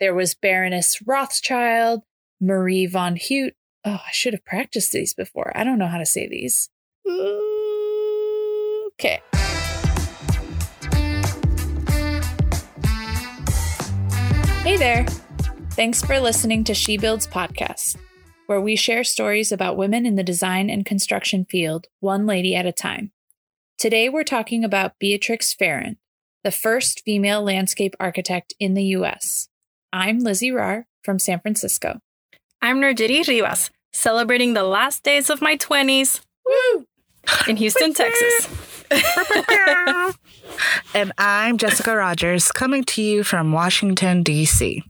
There was Baroness Rothschild, Marie von Hute. Oh, I should have practiced these before. I don't know how to say these. Okay. Hey there. Thanks for listening to She Builds podcast, where we share stories about women in the design and construction field, one lady at a time. Today we're talking about Beatrix Farrand, the first female landscape architect in the US. I'm Lizzie Rar from San Francisco. I'm Nurjiti Rivas, celebrating the last days of my 20s. Woo! In Houston, Texas. and I'm Jessica Rogers, coming to you from Washington, D.C.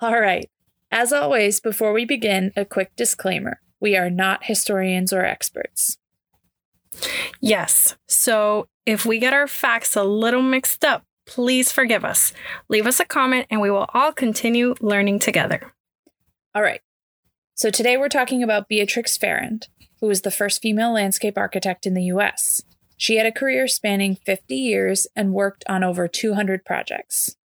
All right. As always, before we begin, a quick disclaimer we are not historians or experts. Yes. So if we get our facts a little mixed up, please forgive us. Leave us a comment and we will all continue learning together. All right. So today we're talking about Beatrix Farrand, who was the first female landscape architect in the US. She had a career spanning 50 years and worked on over 200 projects.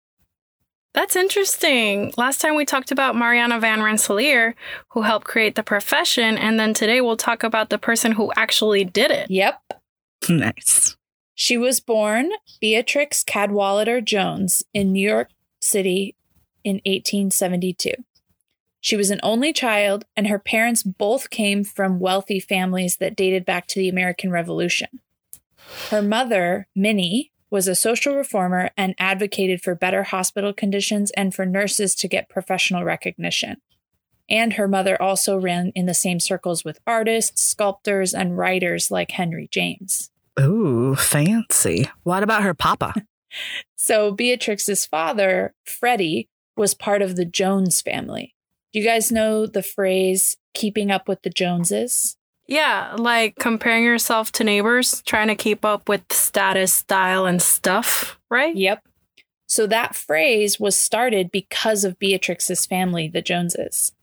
That's interesting. Last time we talked about Mariana van Rensselaer, who helped create the profession, and then today we'll talk about the person who actually did it. Yep. Nice. She was born Beatrix Cadwallader Jones in New York City in 1872. She was an only child, and her parents both came from wealthy families that dated back to the American Revolution. Her mother, Minnie, was a social reformer and advocated for better hospital conditions and for nurses to get professional recognition. And her mother also ran in the same circles with artists, sculptors, and writers like Henry James. Ooh, fancy. What about her papa? So Beatrix's father, Freddie, was part of the Jones family. Do you guys know the phrase keeping up with the Joneses? Yeah, like comparing yourself to neighbors, trying to keep up with status, style, and stuff, right? Yep. So that phrase was started because of Beatrix's family, the Joneses.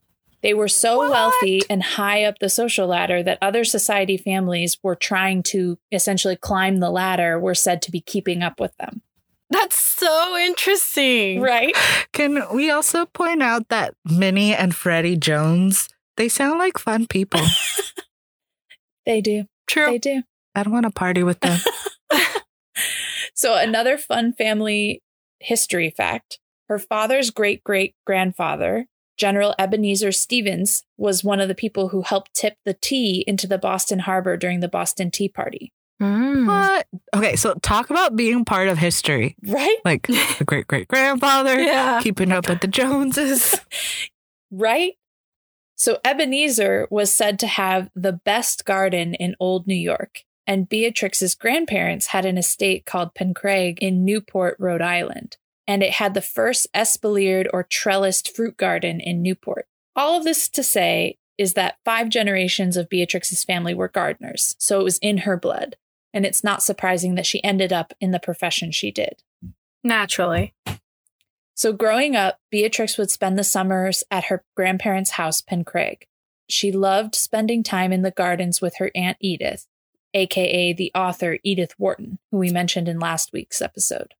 They were so What? wealthy and high up the social ladder that other society families were trying to essentially climb the ladder, were said to be keeping up with them. That's so interesting. Right? Can we also point out that Minnie and Freddie Jones, they sound like fun people. They do. True. They do. I'd want to party with them. So, another fun family history fact her father's great great grandfather, General Ebenezer Stevens, was one of the people who helped tip the tea into the Boston Harbor during the Boston Tea Party. Mm. what? Okay, so talk about being part of history. Right? Like the great great grandfather, Yeah. keeping up with the Joneses. Right? So, Ebenezer was said to have the best garden in Old New York. And Beatrix's grandparents had an estate called Pencraig in Newport, Rhode Island. And it had the first espaliered or trellised fruit garden in Newport. All of this to say is that five generations of Beatrix's family were gardeners, so it was in her blood. And it's not surprising that she ended up in the profession she did. Naturally. So, growing up, Beatrix would spend the summers at her grandparents' house, Pencraig. She loved spending time in the gardens with her Aunt Edith, aka the author Edith Wharton, who we mentioned in last week's episode.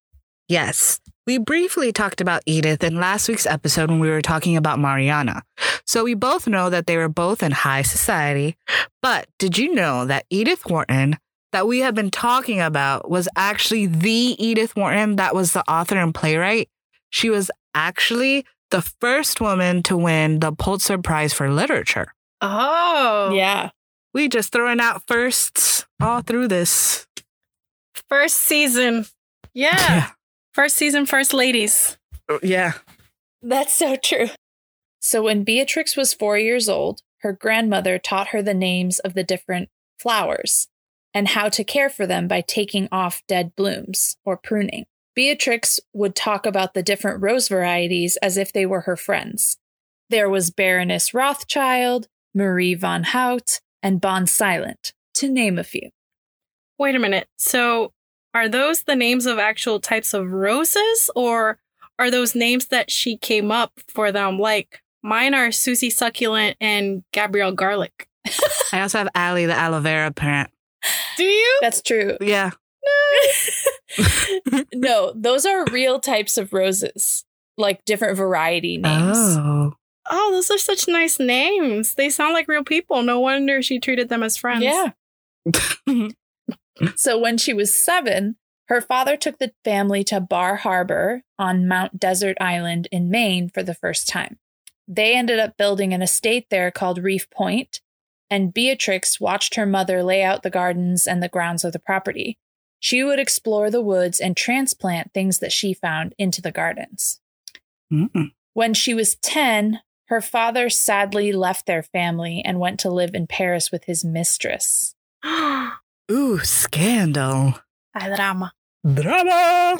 Yes. We briefly talked about Edith in last week's episode when we were talking about Mariana. So we both know that they were both in high society. But did you know that Edith Wharton, that we have been talking about, was actually the Edith Wharton that was the author and playwright? She was actually the first woman to win the Pulitzer Prize for Literature. Oh. Yeah. We just throwing out firsts all through this. First season. Yeah. First season, first ladies. Oh, yeah. That's so true. So, when Beatrix was four years old, her grandmother taught her the names of the different flowers and how to care for them by taking off dead blooms or pruning. Beatrix would talk about the different rose varieties as if they were her friends. There was Baroness Rothschild, Marie von Hout, and Bond Silent, to name a few. Wait a minute. So, are those the names of actual types of roses, or are those names that she came up for them? Like mine are Susie Succulent and Gabrielle Garlic. I also have Allie, the aloe vera parent. Do you? That's true. Yeah. no, those are real types of roses, like different variety names. Oh. Oh, those are such nice names. They sound like real people. No wonder she treated them as friends. Yeah. So when she was seven, her father took the family to Bar Harbor on Mount Desert Island in Maine for the first time. They ended up building an estate there called Reef Point, and Beatrix watched her mother lay out the gardens and the grounds of the property. She would explore the woods and transplant things that she found into the gardens. Mm-mm. When she was 10, her father sadly left their family and went to live in Paris with his mistress. Ooh, scandal. Drama. Drama.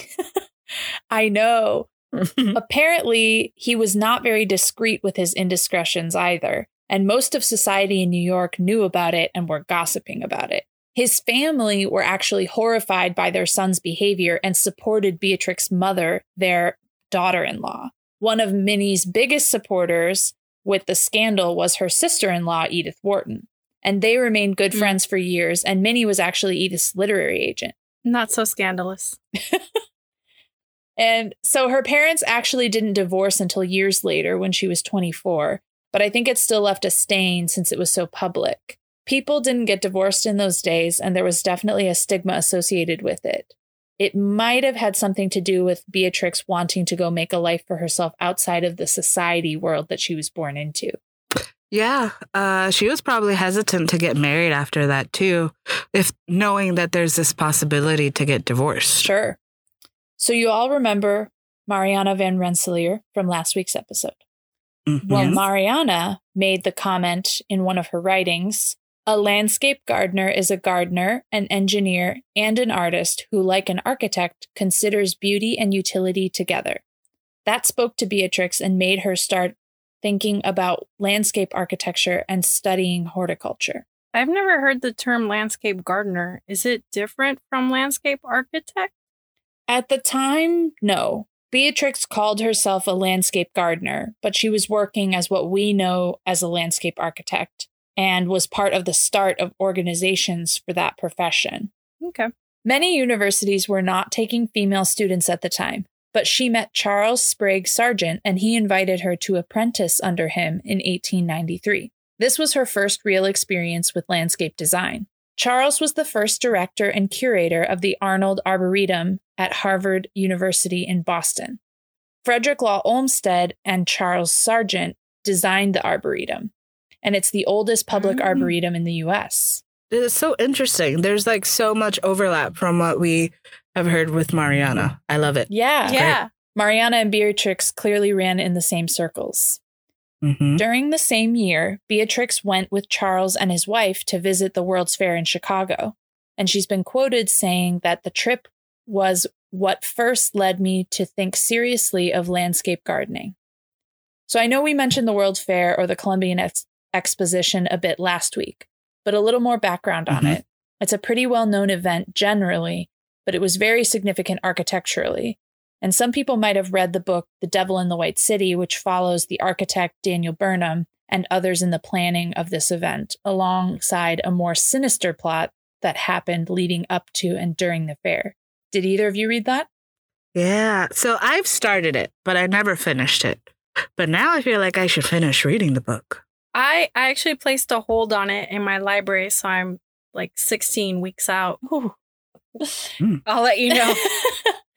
I know. Apparently, he was not very discreet with his indiscretions either, and most of society in New York knew about it and were gossiping about it. His family were actually horrified by their son's behavior and supported Beatrix's mother, their daughter in law. One of Minnie's biggest supporters with the scandal was her sister in law, Edith Wharton. And they remained good Mm. friends for years, and Minnie was actually Edith's literary agent. Not so scandalous. And so her parents actually didn't divorce until years later when she was 24, but I think it still left a stain since it was so public. People didn't get divorced in those days, and there was definitely a stigma associated with it. It might have had something to do with Beatrix wanting to go make a life for herself outside of the society world that she was born into. Yeah, uh, she was probably hesitant to get married after that too, if knowing that there's this possibility to get divorced. Sure. So you all remember Mariana van Rensselaer from last week's episode. Mhm. Well, Mariana made the comment in one of her writings a landscape gardener is a gardener, an engineer, and an artist who, like an architect, considers beauty and utility together. That spoke to Beatrix and made her start thinking about landscape architecture and studying horticulture. I've never heard the term landscape gardener. Is it different from landscape architect? At the time, no. Beatrix called herself a landscape gardener, but she was working as what we know as a landscape architect and was part of the start of organizations for that profession. Okay. Many universities were not taking female students at the time, but she met Charles Sprague Sargent and he invited her to apprentice under him in 1893. This was her first real experience with landscape design. Charles was the first director and curator of the Arnold Arboretum at Harvard University in Boston. Frederick Law Olmsted and Charles Sargent designed the Arboretum, and it's the oldest public Mm. arboretum in the US. It's so interesting. There's like so much overlap from what we have heard with Mariana. I love it. Yeah. Yeah. Mariana and Beatrix clearly ran in the same circles. hmm During the same year, Beatrix went with Charles and his wife to visit the World's Fair in Chicago. And she's been quoted saying that the trip was what first led me to think seriously of landscape gardening. So I know we mentioned the World's Fair or the Columbian Ex- Exposition a bit last week, but a little more background on Mhm. it. It's a pretty well known event generally, but it was very significant architecturally. And some people might have read the book The Devil in the White City, which follows the architect Daniel Burnham and others in the planning of this event, alongside a more sinister plot that happened leading up to and during the fair. Did either of you read that? Yeah. So I've started it, but I never finished it. But now I feel like I should finish reading the book. I I actually placed a hold on it in my library, so I'm like 16 weeks out. Mm. I'll let you know.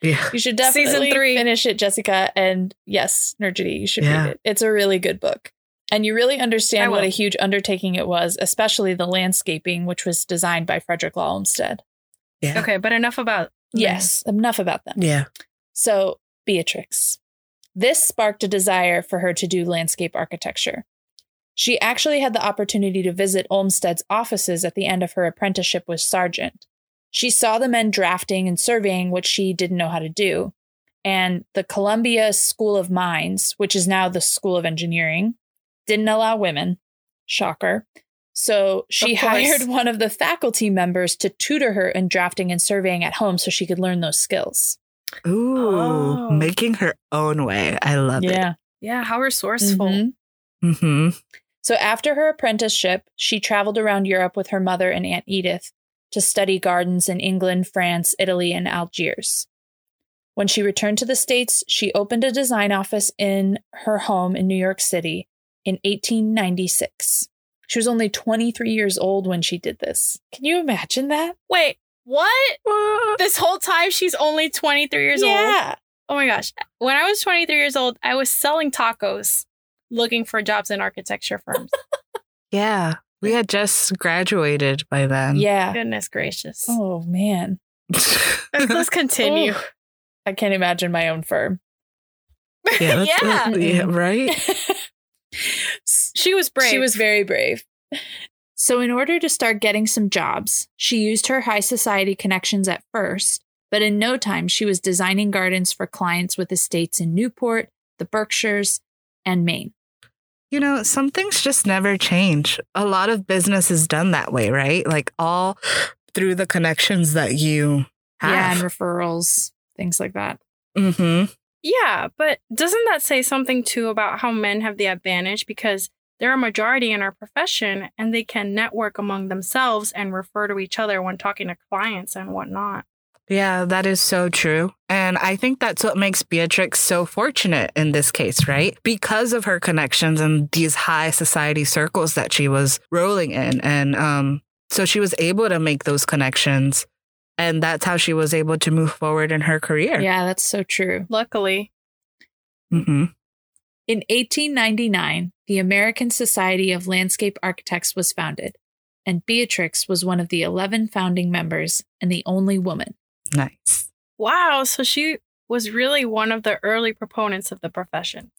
Yeah. You should Season definitely three. finish it, Jessica. And yes, Nergity, you should Yeah. read it. It's a really good book. And you really understand what a huge undertaking it was, especially the landscaping, which was designed by Frederick Law Olmsted. Yeah. okay, but enough about Yes, enough about them. Yeah. So, Beatrix. This sparked a desire for her to do landscape architecture. She actually had the opportunity to visit Olmsted's offices at the end of her apprenticeship with Sargent. She saw the men drafting and surveying which she didn't know how to do. And the Columbia School of Mines, which is now the School of Engineering, didn't allow women. Shocker. So she hired one of the faculty members to tutor her in drafting and surveying at home so she could learn those skills. Ooh, Oh. making her own way. I love it. Yeah. Yeah, how resourceful. Mhm. Mm-hmm. So after her apprenticeship, she traveled around Europe with her mother and Aunt Edith to study gardens in England, France, Italy, and Algiers. When she returned to the States, she opened a design office in her home in New York City in 1896. She was only 23 years old when she did this. Can you imagine that? Wait, what? This whole time she's only 23 years old. yeah. Oh my gosh. When I was 23 years old, I was selling tacos looking for jobs in architecture firms. Yeah. We had just graduated by then. Yeah. Goodness gracious. Oh, man. Let's, let's continue. Ooh. I can't imagine my own firm. yeah, that's- Yeah. yeah, right? She was brave. She was very brave. So, in order to start getting some jobs, she used her high society connections at first, but in no time, she was designing gardens for clients with estates in Newport, the Berkshires, and Maine. You know, some things just never change. A lot of business is done that way, right? Like all through the connections that you Yeah, and have. referrals, things like that. mm-hmm. Yeah, but doesn't that say something too about how men have the advantage because they're a majority in our profession and they can network among themselves and refer to each other when talking to clients and whatnot? Yeah, that is so true. And I think that's what makes Beatrix so fortunate in this case, right? Because of her connections and these high society circles that she was rolling in. And um, so she was able to make those connections. And that's how she was able to move forward in her career. Yeah, that's so true. Luckily, hmm In 1899, the American Society of Landscape Architects was founded, and Beatrix was one of the 11 founding members and the only woman. Nice. wow, so she was really one of the early proponents of the profession.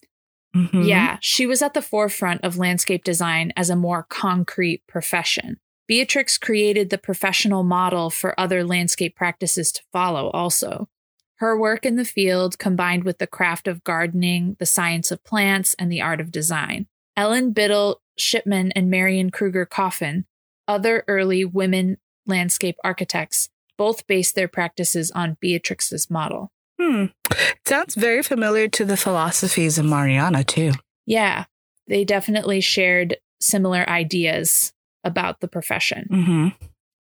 Mhm. Yeah, she was at the forefront of landscape design as a more concrete profession. Beatrix created the professional model for other landscape practices to follow, also. Her work in the field combined with the craft of gardening, the science of plants, and the art of design. Ellen Biddle Shipman and Marion Cruger Coffin, other early women landscape architects, both based their practices on Beatrix's model. Hmm. Sounds very familiar to the philosophies of Mariana, too. Yeah, they definitely shared similar ideas about the profession. hmm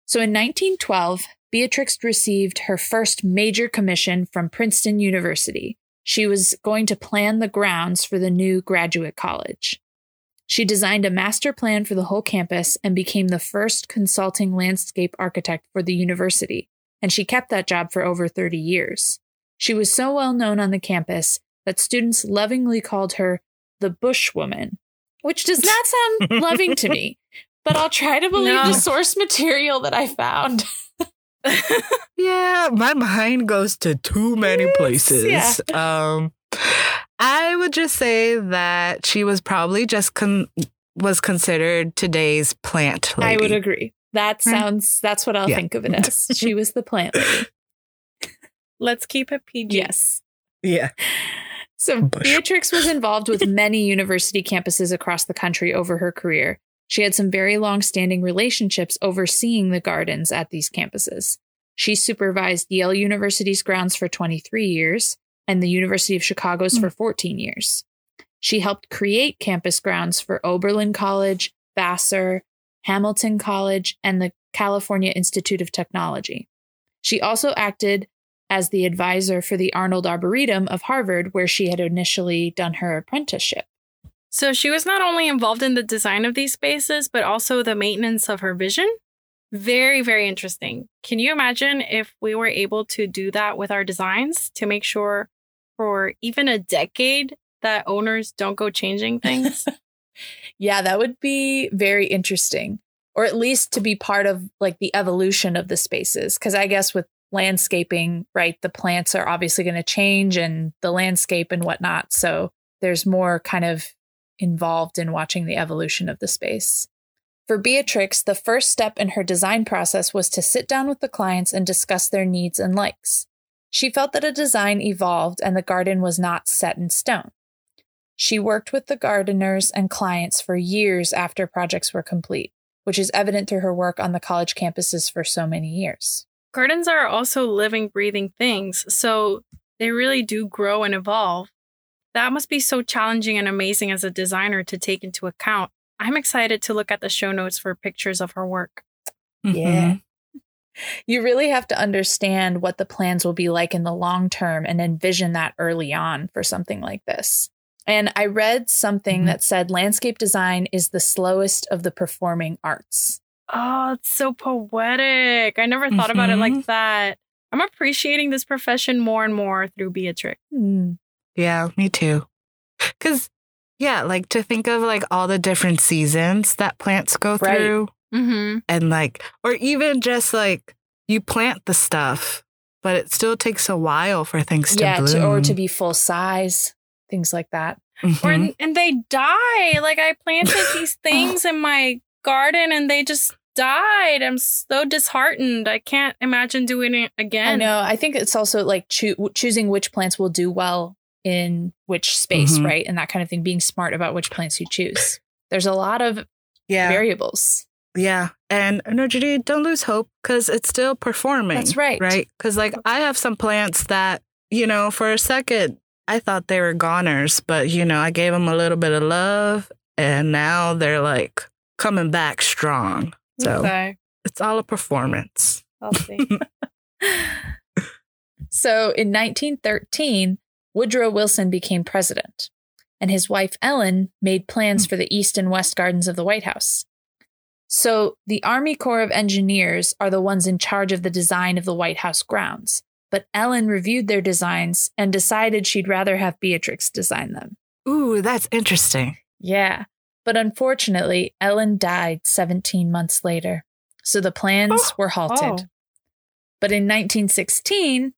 So in 1912, Beatrix received her first major commission from Princeton University. She was going to plan the grounds for the new graduate college. She designed a master plan for the whole campus and became the first consulting landscape architect for the university. And she kept that job for over 30 years. She was so well known on the campus that students lovingly called her the Bushwoman, which does not sound loving to me, but I'll try to believe No. the source material that I found. Yeah, my mind goes to too many places. yeah. Um, I would just say that she was probably just con- was considered today's plant lady. I would agree. That Hmm. sounds, that's what I'll Yeah. think of it as. She was the plant lady. Let's keep it PG. Yes. Yeah. So Bush. Beatrix was involved with many university campuses across the country over her career. She had some very long standing relationships overseeing the gardens at these campuses. She supervised Yale University's grounds for 23 years and the University of Chicago's hmm. for 14 years. She helped create campus grounds for Oberlin College, Vassar, Hamilton College, and the California Institute of Technology. She also acted as the advisor for the Arnold Arboretum of Harvard, where she had initially done her apprenticeship. So she was not only involved in the design of these spaces, but also the maintenance of her vision. Very, very interesting. Can you imagine if we were able to do that with our designs to make sure for even a decade that owners don't go changing things? Yeah, that would be very interesting, or at least to be part of like the evolution of the spaces. Because I guess with landscaping, right, the plants are obviously going to change and the landscape and whatnot. So there's more kind of involved in watching the evolution of the space. For Beatrix, the first step in her design process was to sit down with the clients and discuss their needs and likes. She felt that a design evolved and the garden was not set in stone. She worked with the gardeners and clients for years after projects were complete, which is evident through her work on the college campuses for so many years. Gardens are also living, breathing things, so they really do grow and evolve. That must be so challenging and amazing as a designer to take into account. I'm excited to look at the show notes for pictures of her work. Mm-hmm. Yeah. You really have to understand what the plans will be like in the long term and envision that early on for something like this. And I read something Mhm. that said landscape design is the slowest of the performing arts. Oh, it's so poetic. I never thought about it like that. I'm appreciating this profession more and more through Beatrix. Hmm. Yeah, me too. Cause yeah, like to think of like all the different seasons that plants go Right. through Mm-hmm. and like or even just like you plant the stuff, but it still takes a while for things to Yeah, bloom. to, or to be full size, things like that. Mhm. Or and they die. Like I planted these things in my garden and they just died. I'm so disheartened. I can't imagine doing it again. I know. I think it's also like choo- choosing which plants will do well in which space, Mhm. right? And that kind of thing, being smart about which plants you choose. There's a lot of yeah. variables. Yeah. And uh, no, Judy, don't lose hope because it's still performing. That's right. Right. Because, like, I have some plants that, you know, for a second, I thought they were goners, but, you know, I gave them a little bit of love and now they're like coming back strong. So Okay. it's all a performance. I'll see. So in 1913, Woodrow Wilson became president, and his wife Ellen made plans hmm. for the east and west gardens of the White House. So the Army Corps of Engineers are the ones in charge of the design of the White House grounds, but Ellen reviewed their designs and decided she'd rather have Beatrix design them. Ooh, that's interesting. Yeah, but unfortunately, Ellen died 17 months later, so the plans Oh. were halted. Oh. But in 1916,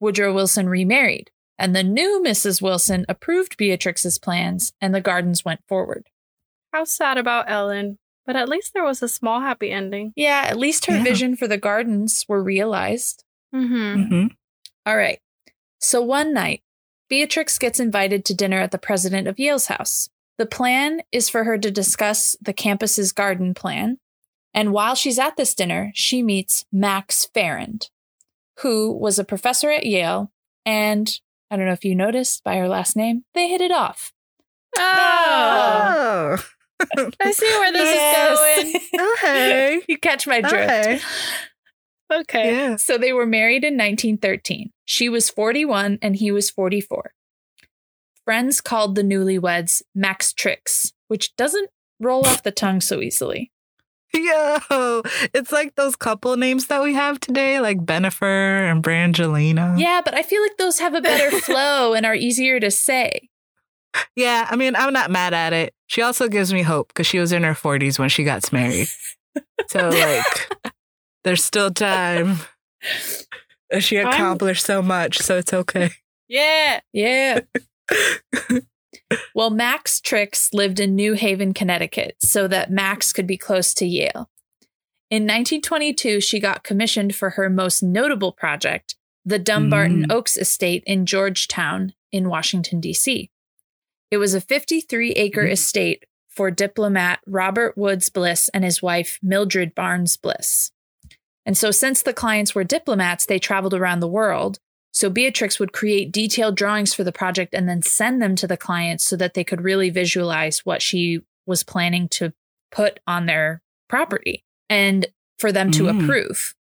Woodrow Wilson remarried, and the new Mrs. Wilson approved Beatrix's plans, and the gardens went forward. How sad about Ellen. But at least there was a small happy ending. Yeah, at least her Yeah. vision for the gardens were realized. Mm-hmm. hmm All right. So one night, Beatrix gets invited to dinner at the president of Yale's house. The plan is for her to discuss the campus's garden plan. And while she's at this dinner, she meets Max Farrand, who was a professor at Yale. And I don't know if you noticed by her last name, they hit it off. Oh, Oh. I see where this Yes. is going. okay. Uh-huh. you catch my drift. Okay. Okay. Yeah. So they were married in 1913. She was 41 and he was 44. Friends called the newlyweds Max Trix, which doesn't roll off the tongue so easily. Yo, it's like those couple names that we have today, like Bennifer and Brangelina. Yeah, but I feel like those have a better flow and are easier to say. Yeah, I mean, I'm not mad at it. She also gives me hope because she was in her 40s when she got married. so, like, there's still time. She I'm- accomplished so much, so it's okay. Yeah. Yeah. well, Max Trix lived in New Haven, Connecticut, so that Max could be close to Yale. In 1922, she got commissioned for her most notable project, the Dumbarton Mm. Oaks Estate in Georgetown in Washington, D.C. It was a 53 acre Mm. estate for diplomat Robert Woods Bliss and his wife Mildred Barnes Bliss. And so, since the clients were diplomats, they traveled around the world. So Beatrix would create detailed drawings for the project and then send them to the clients so that they could really visualize what she was planning to put on their property and for them to Mm. approve.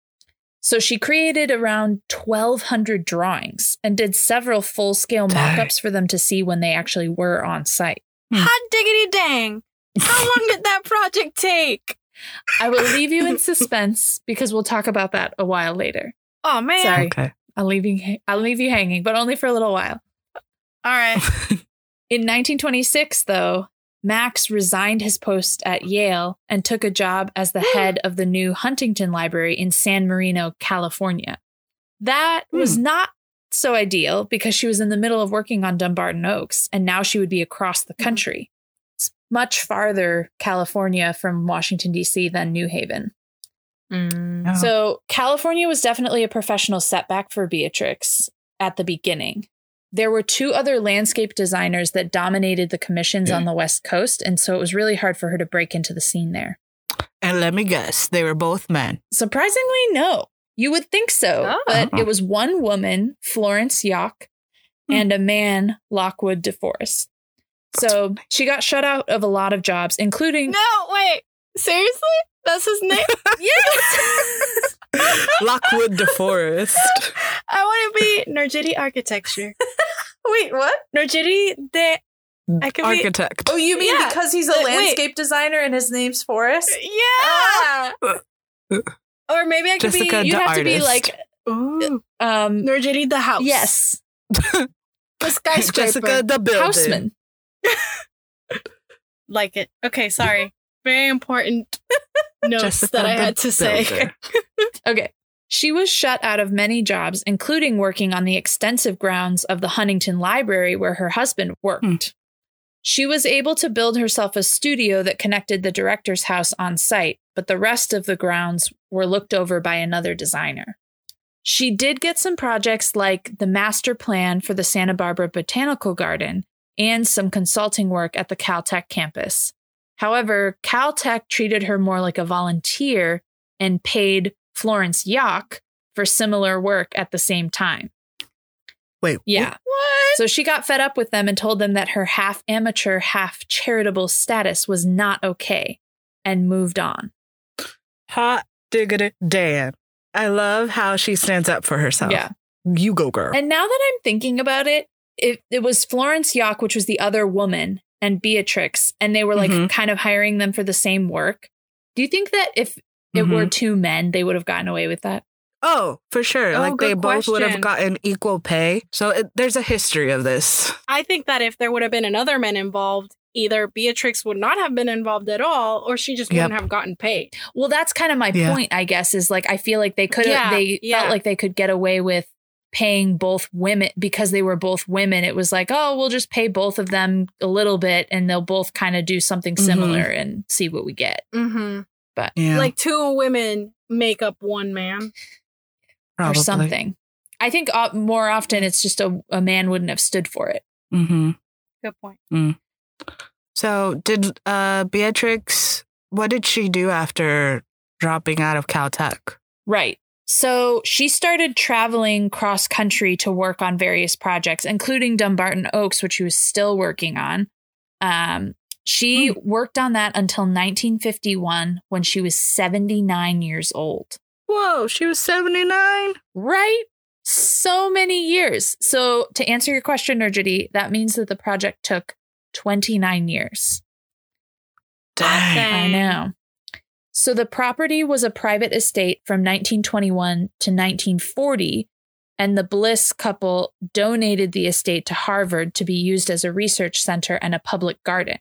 So she created around 1,200 drawings and did several full scale Dang. mock ups for them to see when they actually were on site. Hmm. Hot diggity dang. How long did that project take? I will leave you in suspense because we'll talk about that a while later. Oh man. Sorry. Okay. I'll leave you I'll leave you hanging, but only for a little while. All right. In 1926, though, Max resigned his post at Yale and took a job as the head of the new Huntington Library in San Marino, California. That hmm. was not so ideal because she was in the middle of working on Dumbarton Oaks, and now she would be across the mm-hmm. country. It's much farther California from Washington, D.C. than New Haven. Oh. So, California was definitely a professional setback for Beatrix at the beginning. There were two other landscape designers that dominated the commissions on the West Coast, and so it was really hard for her to break into the scene there. and let me guess, they were both men. Surprisingly, no. You would think so, Oh. but it was one woman, Florence Yoch, Hmm. and a man, Lockwood DeForest. So she got shut out of a lot of jobs, including no, wait. Seriously? That's his name? yes, Lockwood DeForest. I want to be Nerjiti Architecture. Wait, what? Nerjiti de. I could be. Architect. Oh, you mean Yeah. because he's a Wait, wait. landscape designer and his name's Forrest? Yeah. or maybe I could Jessica be. You'd the have to be like, Ooh. um, Nerjiti the house. yes, The skyscraper. Jessica the builder. houseman. Like it. Okay, sorry. Very important notes Jessica that I had to say. Okay. She was shut out of many jobs, including working on the extensive grounds of the Huntington Library where her husband worked. Hmm. She was able to build herself a studio that connected the director's house on site, but the rest of the grounds were looked over by another designer. She did get some projects like the master plan for the Santa Barbara Botanical Garden and some consulting work at the Caltech campus. However, Caltech treated her more like a volunteer and paid Florence Yoch for similar work at the same time. Wait, Yeah. What? So she got fed up with them and told them that her half amateur, half charitable status was not okay and moved on. Hot diggity damn. I love how she stands up for herself. Yeah. You go, girl. And now that I'm thinking about it, it, it was Florence Yoch, which was the other woman, and Beatrix, and they were like Mhm. kind of hiring them for the same work. Do you think that if it were Mhm. two men, they would have gotten away with that? oh, for sure. Oh, like they good both would have gotten equal pay. So it, there's a history of this. I think that if there would have been another man involved, either Beatrix would not have been involved at all, or she just Yep. wouldn't have gotten paid. Well, that's kind of my Yeah. point, I guess, is like I feel like they could have Yeah, they yeah. felt like they could get away with paying both women because they were both women. It was like, oh, we'll just pay both of them a little bit and they'll both kind of do something Mhm. similar and see what we get. Mm-hmm. Yeah. Like two women make up one man. or something. I think uh, more often it's just a, a man wouldn't have stood for it. Mm-hmm. Good point. So did uh Beatrix what did she do after dropping out of Caltech? Right. So she started traveling cross country to work on various projects, including Dumbarton Oaks, which she was still working on. Um, she worked on that until 1951 when she was 79 years old. Whoa, she was 79? Right? So many years. So to answer your question, Nergity, that means that the project took 29 years. I know. So the property was a private estate from 1921 to 1940, and the Bliss couple donated the estate to Harvard to be used as a research center and a public garden.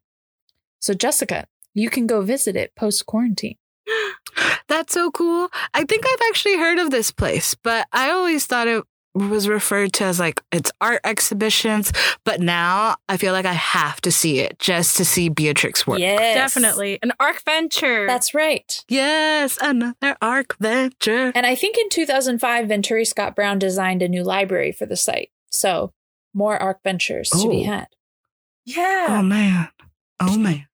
So, Jessica, you can go visit it post quarantine. That's so cool. I think I've actually heard of this place, but I always thought it was referred to as like it's art exhibitions, but now I feel like I have to see it just to see Beatrix work. Yes. Definitely. An arc venture. That's right. Yes, another arc venture. And I think in 2005, Venturi Scott Brown designed a new library for the site. So, more ARC ventures to be Oh. had. yeah. Oh man. Oh man.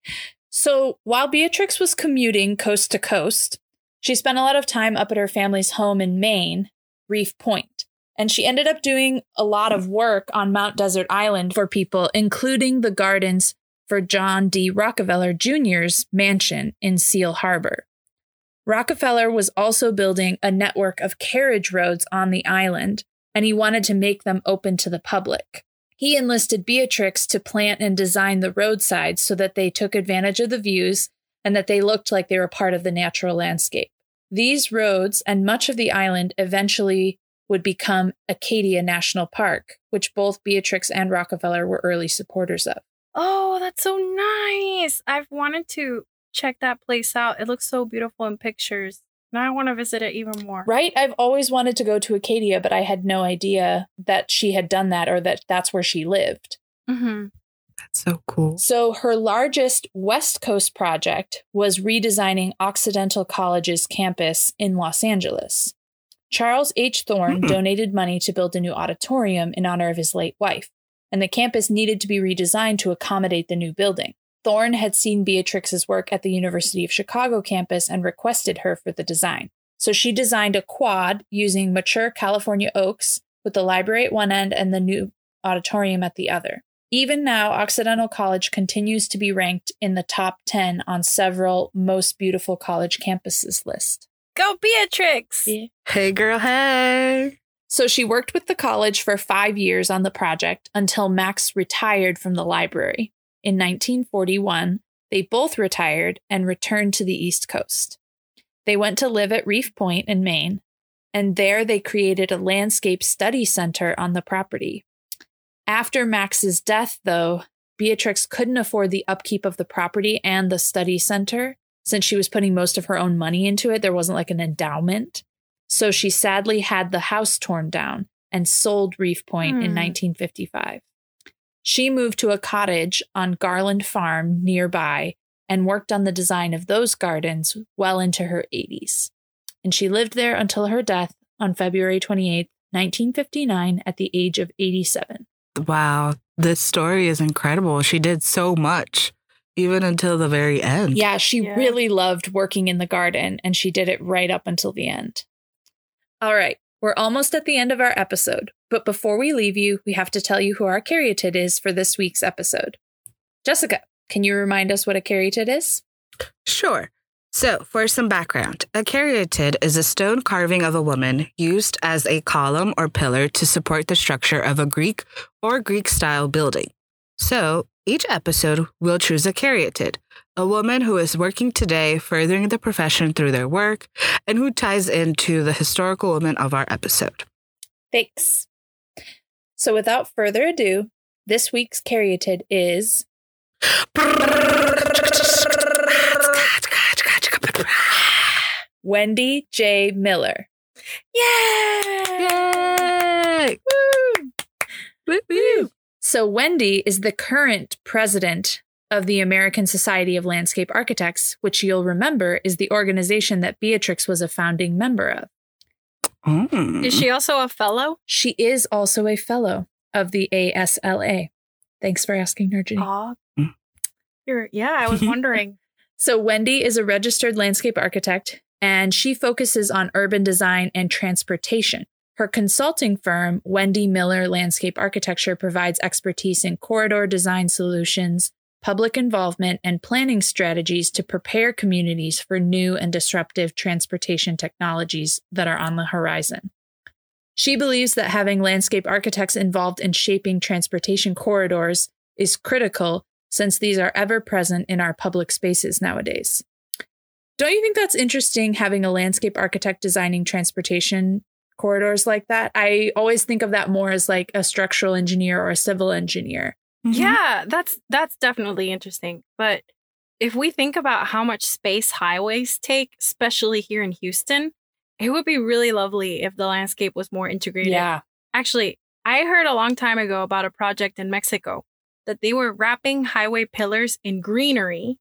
So while Beatrix was commuting coast to coast, she spent a lot of time up at her family's home in Maine, Reef Point. And she ended up doing a lot of work on Mount Desert Island for people, including the gardens for John D. Rockefeller Jr.'s mansion in Seal Harbor. Rockefeller was also building a network of carriage roads on the island, and he wanted to make them open to the public. He enlisted Beatrix to plant and design the roadsides so that they took advantage of the views and that they looked like they were part of the natural landscape. These roads and much of the island eventually would become Acadia National Park, which both Beatrix and Rockefeller were early supporters of. Oh, that's so nice. I've wanted to check that place out. It looks so beautiful in pictures. Now I want to visit it even more. Right? I've always wanted to go to Acadia, but I had no idea that she had done that or that that's where she lived. Mm-hmm. That's so cool. So, her largest West Coast project was redesigning Occidental College's campus in Los Angeles. Charles H. Thorne hmm. donated money to build a new auditorium in honor of his late wife, and the campus needed to be redesigned to accommodate the new building. Thorne had seen Beatrix's work at the University of Chicago campus and requested her for the design. So she designed a quad using mature California oaks with the library at one end and the new auditorium at the other. Even now, Occidental College continues to be ranked in the top 10 on several most beautiful college campuses list. Go Beatrix! Yeah. Hey, girl, hey. So she worked with the college for five years on the project until Max retired from the library. In 1941, they both retired and returned to the East Coast. They went to live at Reef Point in Maine, and there they created a landscape study center on the property. After Max's death, though, Beatrix couldn't afford the upkeep of the property and the study center since she was putting most of her own money into it. There wasn't like an endowment. So she sadly had the house torn down and sold Reef Point in Hmm. 1955. She moved to a cottage on Garland Farm nearby and worked on the design of those gardens well into her 80s. And she lived there until her death on February 28, 1959, at the age of 87. Wow. This story is incredible. She did so much, even until the very end. Yeah, she Yeah. really loved working in the garden and she did it right up until the end. All right, we're almost at the end of our episode, but before we leave you, we have to tell you who our caryatid is for this week's episode. Jessica, can you remind us what a caryatid is? Sure. So, for some background, a caryatid is a stone carving of a woman used as a column or pillar to support the structure of a Greek or Greek style building. So, each episode we'll choose a caryatid, a woman who is working today furthering the profession through their work and who ties into the historical woman of our episode. Thanks. So, without further ado, this week's caryatid is Wendy J. Miller. Yeah! Yay! Woo! Woo, woo. So, Wendy is the current president of the American Society of Landscape Architects, which you'll remember is the organization that Beatrix was a founding member of. Mm. Is she also a fellow? She is also a fellow of the ASLA. Thanks for asking, Nurjini. Aw. Mm. You're, yeah, I was wondering. So, Wendy is a registered landscape architect and she focuses on urban design and transportation. Her consulting firm, Wendy Miller Landscape Architecture, provides expertise in corridor design solutions, public involvement, and planning strategies to prepare communities for new and disruptive transportation technologies that are on the horizon. She believes that having landscape architects involved in shaping transportation corridors is critical since these are ever present in our public spaces nowadays. Don't you think that's interesting having a landscape architect designing transportation corridors like that? I always think of that more as like a structural engineer or a civil engineer. Yeah, that's that's definitely interesting. But if we think about how much space highways take, especially here in Houston, it would be really lovely if the landscape was more integrated. Yeah. Actually, I heard a long time ago about a project in Mexico that they were wrapping highway pillars in greenery.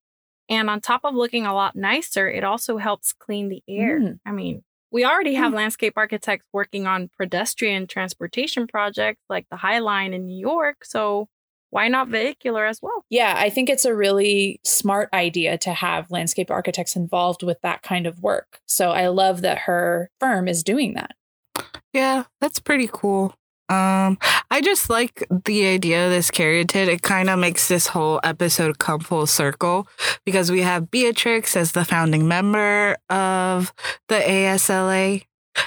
And on top of looking a lot nicer, it also helps clean the air. Mm. I mean, we already have mm. landscape architects working on pedestrian transportation projects like the High Line in New York. So why not vehicular as well? Yeah, I think it's a really smart idea to have landscape architects involved with that kind of work. So I love that her firm is doing that. Yeah, that's pretty cool. Um, I just like the idea of this caryatid. It kind of makes this whole episode come full circle because we have Beatrix as the founding member of the ASLA.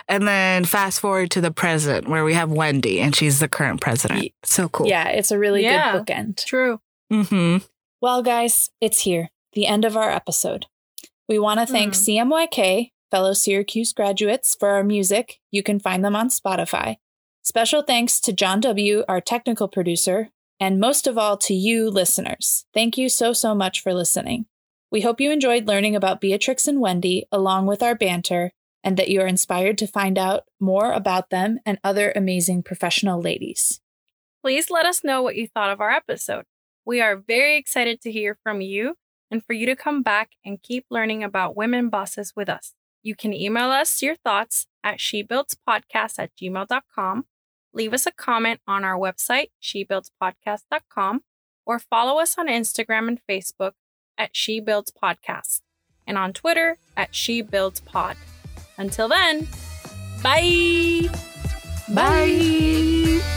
And then fast forward to the present where we have Wendy and she's the current president. So cool. Yeah, it's a really Yeah. good bookend. True. Mm-hmm. Well, guys, it's here, the end of our episode. We want to thank Hmm. CMYK, fellow Syracuse graduates, for our music. You can find them on Spotify. Special thanks to John W., our technical producer, and most of all to you, listeners. Thank you so, so much for listening. We hope you enjoyed learning about Beatrix and Wendy along with our banter, and that you are inspired to find out more about them and other amazing professional ladies. Please let us know what you thought of our episode. We are very excited to hear from you and for you to come back and keep learning about women bosses with us. You can email us your thoughts at shebuildspodcast at gmail.com, leave us a comment on our website, shebuildspodcast.com, or follow us on Instagram and Facebook at She Builds Podcast and on Twitter at She Builds Pod. Until then, bye! Bye.